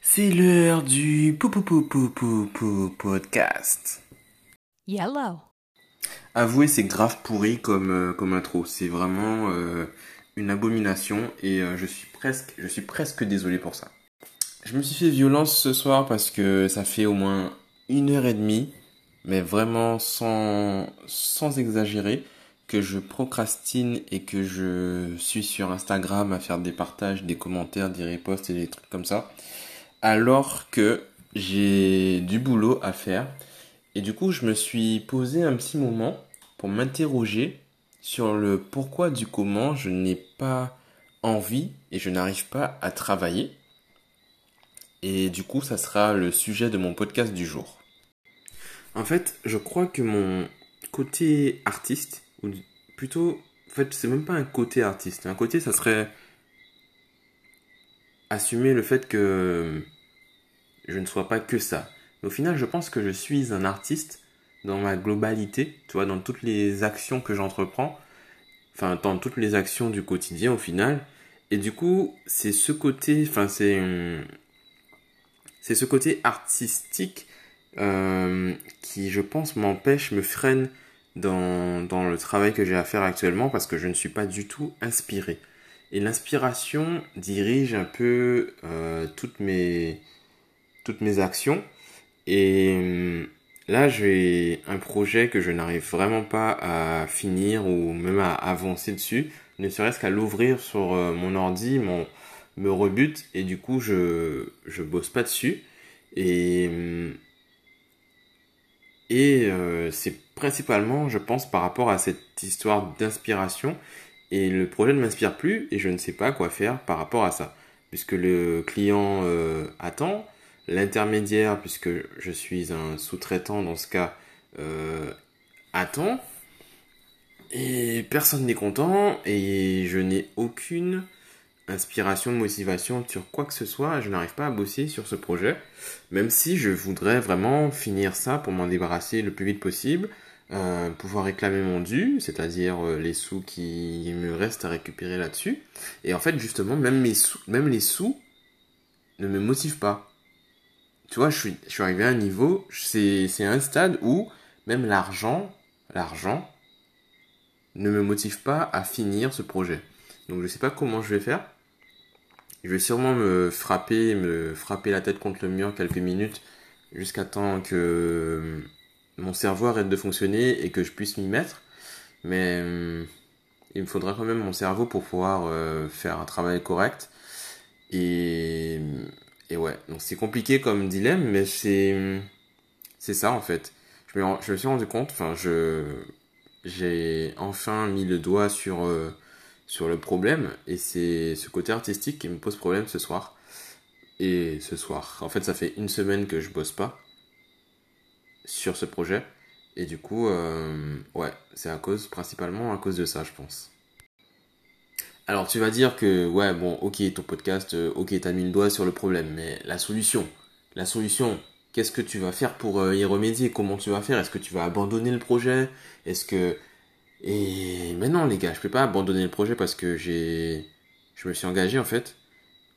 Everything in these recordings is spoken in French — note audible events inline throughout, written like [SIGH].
C'est l'heure du pou pou pou pou pou pou podcast. Yellow. Avouez, c'est grave pourri comme, euh, comme intro. C'est vraiment euh, une abomination et euh, je suis presque, je suis presque désolé pour ça. Je me suis fait violence ce soir parce que ça fait au moins une heure et demie, mais vraiment sans, sans exagérer, que je procrastine et que je suis sur Instagram à faire des partages, des commentaires, des reposts et des trucs comme ça, alors que j'ai du boulot à faire. Et du coup, je me suis posé un petit moment pour m'interroger sur le pourquoi du comment je n'ai pas envie et je n'arrive pas à travailler. Et du coup, ça sera le sujet de mon podcast du jour. En fait, je crois que mon côté artiste, ou plutôt, en fait, c'est même pas un côté artiste. Un côté, ça serait assumer le fait que je ne sois pas que ça. au final, je pense que je suis un artiste dans ma globalité, tu vois, dans toutes les actions que j'entreprends, enfin, dans toutes les actions du quotidien au final. Et du coup, c'est ce côté, enfin, c'est, c'est ce côté artistique euh, qui, je pense, m'empêche, me freine dans, dans le travail que j'ai à faire actuellement parce que je ne suis pas du tout inspiré. Et l'inspiration dirige un peu euh, toutes, mes, toutes mes actions. Et euh, là, j'ai un projet que je n'arrive vraiment pas à finir ou même à avancer dessus, ne serait-ce qu'à l'ouvrir sur euh, mon ordi, mon, me rebute et du coup, je, je bosse pas dessus. Et, euh, et euh, c'est principalement, je pense, par rapport à cette histoire d'inspiration. Et le projet ne m'inspire plus et je ne sais pas quoi faire par rapport à ça. Puisque le client euh, attend, l'intermédiaire, puisque je suis un sous-traitant dans ce cas, euh, attend. Et personne n'est content et je n'ai aucune inspiration, motivation sur quoi que ce soit. Je n'arrive pas à bosser sur ce projet. Même si je voudrais vraiment finir ça pour m'en débarrasser le plus vite possible. Euh, pouvoir réclamer mon dû, c'est-à-dire euh, les sous qui me restent à récupérer là-dessus. Et en fait, justement, même, les sous ne me motivent pas. Tu vois, je suis, je suis arrivé à un niveau, c'est, c'est un stade où même l'argent, l'argent ne me motive pas à finir ce projet. Donc je sais pas comment je vais faire. Je vais sûrement me frapper, me frapper la tête contre le mur quelques minutes jusqu'à temps que mon cerveau arrête de fonctionner et que je puisse m'y mettre. Mais il me faudra quand même mon cerveau pour pouvoir euh, faire un travail correct. Et, et ouais, donc c'est compliqué comme dilemme, mais c'est c'est ça en fait. Je me, je me suis rendu compte, enfin je j'ai enfin mis le doigt sur euh, sur le problème et c'est ce côté artistique qui me pose problème ce soir. Et ce soir, en fait, ça fait une semaine que je bosse pas sur ce projet. Et du coup, euh, ouais, c'est à cause, principalement à cause de ça, je pense. Alors, tu vas dire que, ouais, bon, ok, ton podcast, euh, ok, t'as mis le doigt sur le problème, mais la solution, la solution, qu'est-ce que tu vas faire pour euh, y remédier? Comment tu vas faire? Est-ce que tu vas abandonner le projet? Est-ce que... Et maintenant, les gars, je peux pas abandonner le projet parce que j'ai... Je me suis engagé, en fait.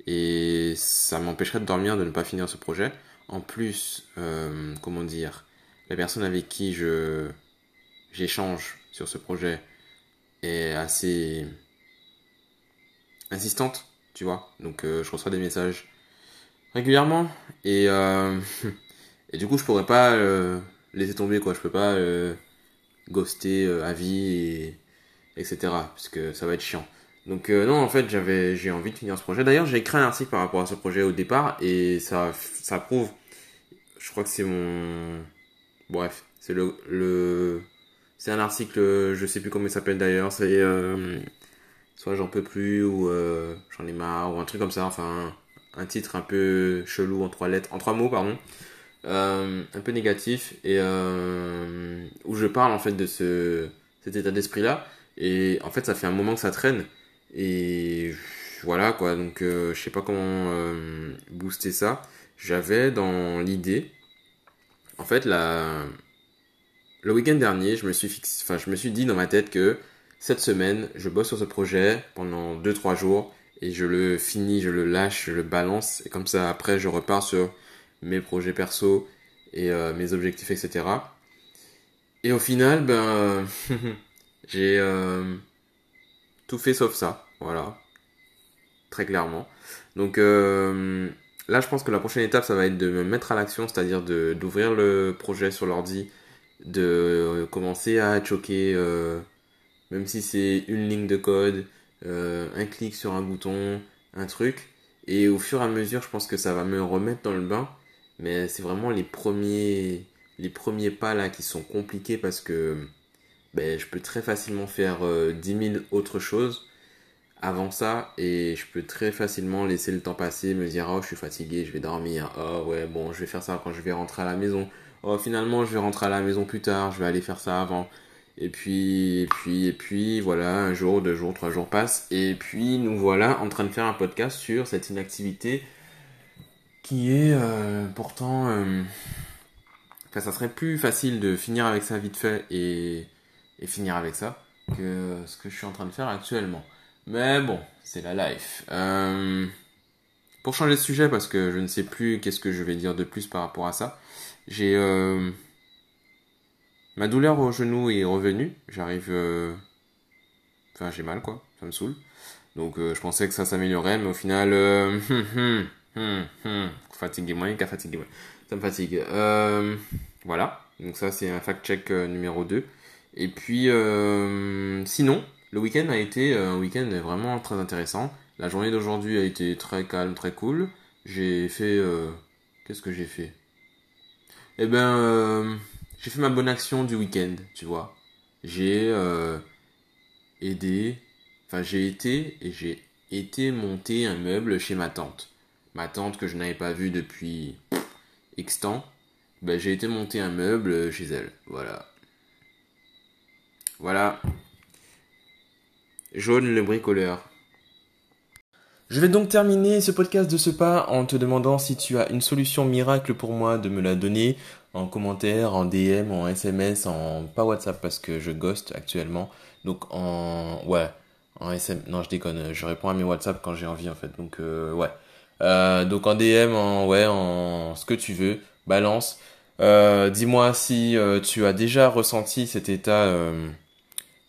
Et ça m'empêcherait de dormir de ne pas finir ce projet. En plus, euh, comment dire la personne avec qui je j'échange sur ce projet est assez insistante, tu vois. Donc euh, je reçois des messages régulièrement et euh, [LAUGHS] et du coup je pourrais pas euh, laisser tomber quoi. Je peux pas euh, ghoster à vie et etc. Parce que ça va être chiant. Donc non en fait j'avais j'ai envie de finir ce projet. D'ailleurs j'ai écrit un article par rapport à ce projet au départ et ça ça prouve. Je crois que c'est mon Bref, c'est le, le c'est un article, je sais plus comment il s'appelle d'ailleurs, c'est euh, soit j'en peux plus ou euh, j'en ai marre ou un truc comme ça, enfin un titre un peu chelou en trois lettres, en trois mots pardon, euh, un peu négatif et euh, où je parle en fait de ce cet état d'esprit là et en fait ça fait un moment que ça traîne et voilà quoi donc je sais pas comment booster ça. J'avais dans l'idée en fait, la... le week-end dernier, je me suis fixé, enfin, je me suis dit dans ma tête que cette semaine, je bosse sur ce projet pendant 2-3 jours et je le finis, je le lâche, je le balance et comme ça après je repars sur mes projets perso et euh, mes objectifs etc. Et au final ben [LAUGHS] j'ai euh, tout fait sauf ça, voilà, très clairement. Donc euh, là je pense que la prochaine étape ça va être de me mettre à l'action, c'est-à-dire d'ouvrir le projet sur l'ordi, de commencer à choquer même si c'est une ligne de code, euh, un clic sur un bouton, un truc. Et au fur et à mesure, je pense que ça va me remettre dans le bain. Mais c'est vraiment les premiers, pas là qui sont compliqués parce que ben, je peux très facilement faire euh, 10 000 autres choses avant ça et je peux très facilement laisser le temps passer, me dire oh je suis fatigué, je vais dormir, oh ouais bon je vais faire ça quand je vais rentrer à la maison, oh finalement je vais rentrer à la maison plus tard, je vais aller faire ça avant. Et puis, et puis, et puis, voilà, un jour, deux jours, trois jours passent. Et puis, nous voilà en train de faire un podcast sur cette inactivité qui est euh, pourtant... Euh, enfin, ça serait plus facile de finir avec ça vite fait et, finir avec ça que ce que je suis en train de faire actuellement. Mais bon, c'est la life. Euh, pour changer de sujet, parce que je ne sais plus qu'est-ce que je vais dire de plus par rapport à ça, j'ai... Ma douleur au genou est revenue. J'arrive. Euh, enfin, j'ai mal, quoi. Ça me saoule. Donc, euh, je pensais que ça s'améliorait, mais au final. Euh... Fatigué moins qu'à fatiguer moins. Ça me fatigue. Euh, voilà. Donc, ça, c'est un fact-check numéro 2. Et puis, sinon, le week-end a été un week-end vraiment très intéressant. La journée d'aujourd'hui a été très calme, très cool. J'ai fait. Qu'est-ce que j'ai fait? Eh ben j'ai fait ma bonne action du week-end, tu vois. J'ai euh, aidé, enfin j'ai été et j'ai été monter un meuble chez ma tante. Ma tante que je n'avais pas vue depuis X temps, ben, j'ai été monter un meuble chez elle. Voilà. Voilà. Jaune le bricoleur. Je vais donc terminer ce podcast de ce pas en te demandant si tu as une solution miracle pour moi de me la donner en commentaire, en DM, en SMS, en pas WhatsApp parce que je ghost actuellement. Donc en ouais, en SM non, je déconne, je réponds à mes WhatsApp quand j'ai envie en fait. Donc euh, ouais. Euh, donc en DM, en ouais, en ce que tu veux, balance. Euh, dis-moi si tu as déjà ressenti cet état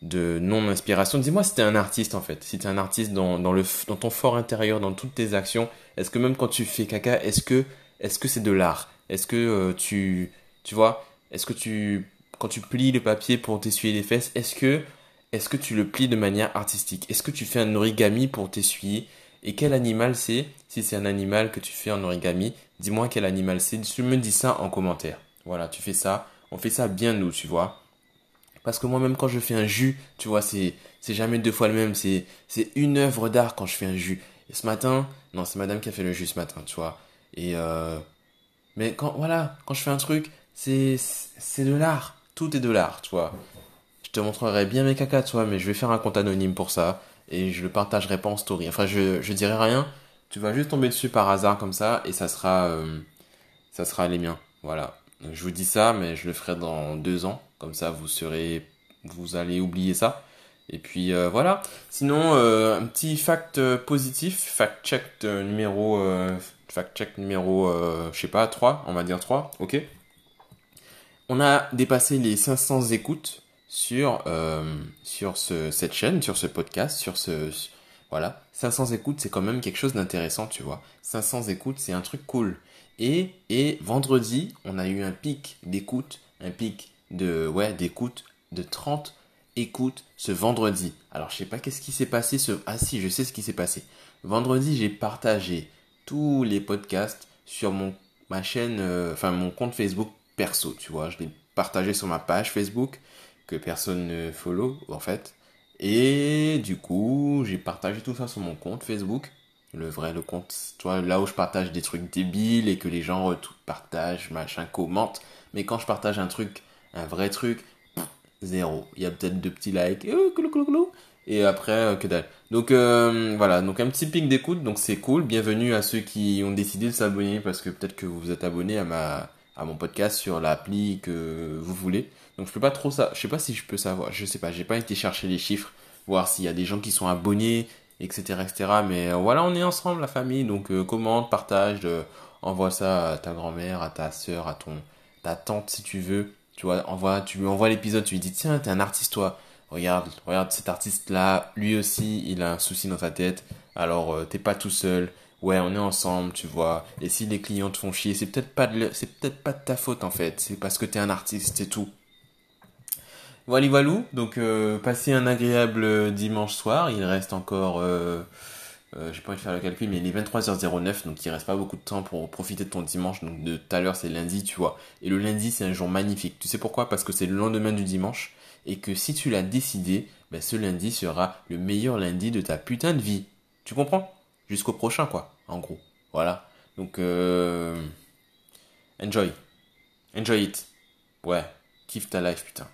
de non-inspiration. Dis-moi si t'es un artiste en fait, si t'es un artiste dans, dans, le, dans ton fort intérieur, dans toutes tes actions. Est-ce que même quand tu fais caca, est-ce que est-ce que c'est de l'art? Est-ce que euh, tu tu vois Est-ce que tu quand tu plies le papier pour t'essuyer les fesses, est-ce que est-ce que tu le plies de manière artistique? Est-ce que tu fais un origami pour t'essuyer? Et quel animal c'est Si c'est un animal que tu fais en origami, dis-moi quel animal c'est. Tu me dis ça en commentaire. Voilà, tu fais ça. On fait ça bien nous, tu vois. Parce que moi-même, quand je fais un jus, tu vois, c'est, c'est jamais deux fois le même. C'est, c'est une œuvre d'art quand je fais un jus. Et ce matin, non, c'est madame qui a fait le jus ce matin, tu vois. Et, euh, mais quand, voilà, quand je fais un truc, c'est, c'est de l'art. Tout est de l'art, tu vois. Je te montrerai bien mes cacas, tu vois, mais je vais faire un compte anonyme pour ça. Et je le partagerai pas en story. Enfin, je, je dirai rien. Tu vas juste tomber dessus par hasard comme ça. Et ça sera, euh, ça sera les miens. Voilà. je vous dis ça, mais je le ferai dans deux ans. Comme ça, vous serez, vous allez oublier ça. Et puis euh, voilà. Sinon, euh, un petit fact euh, positif, fact check numéro, fact check numéro, je sais pas, 3, on va dire 3, ok. On a dépassé les 500 écoutes sur, sur ce, cette chaîne, sur ce podcast, sur ce... Voilà, 500 écoutes, c'est quand même quelque chose d'intéressant, tu vois. 500 écoutes, c'est un truc cool. Et, et vendredi, on a eu un pic d'écoute, un pic de ouais d'écoute de 30 écoutes ce vendredi. Alors je sais pas qu'est-ce qui s'est passé ce ah si je sais ce qui s'est passé. Vendredi j'ai partagé tous les podcasts sur mon ma chaîne euh, enfin mon compte Facebook perso, tu vois, je l'ai partagé sur ma page Facebook que personne ne follow en fait. Et du coup, j'ai partagé tout ça sur mon compte Facebook. Le vrai, le compte, tu vois, là où je partage des trucs débiles et que les gens partagent, machin, commentent. Mais quand je partage un truc un vrai truc, zéro. Il y a peut-être deux petits likes, et après, euh, que dalle. Donc euh, voilà, donc un petit pic d'écoute, donc c'est cool. Bienvenue à ceux qui ont décidé de s'abonner parce que peut-être que vous vous êtes abonné à ma à mon podcast sur l'appli que vous voulez. Donc je peux pas trop ça, je sais pas si je peux savoir, je sais pas, j'ai pas été chercher les chiffres, voir s'il y a des gens qui sont abonnés etc., etc. Mais voilà, on est ensemble, la famille, donc commente, partage, envoie ça à ta grand-mère, à ta soeur, à ton, ta tante si tu veux. Tu vois, tu lui envoies l'épisode, tu lui dis, tiens, t'es un artiste, toi. Regarde, regarde cet artiste-là, lui aussi, il a un souci dans sa tête. Alors, euh, t'es pas tout seul. Ouais, on est ensemble, tu vois. Et si les clients te font chier, c'est peut-être pas de, c'est peut-être pas de ta faute en fait. C'est parce que t'es un artiste, c'est tout. Voilà, voilà. Donc, euh, passez un agréable euh, dimanche soir. Il reste encore, euh, j'ai pas envie de faire le calcul, mais il est 23h09, donc il reste pas beaucoup de temps pour profiter de ton dimanche. Donc de tout à l'heure, c'est lundi, tu vois. Et le lundi, c'est un jour magnifique. Tu sais pourquoi? Parce que c'est le lendemain du dimanche. Et que si tu l'as décidé, ben, ce lundi sera le meilleur lundi de ta putain de vie. Tu comprends? Jusqu'au prochain, quoi, en gros. Voilà. Donc, euh... enjoy. Enjoy it. Ouais. Kiffe ta life, putain.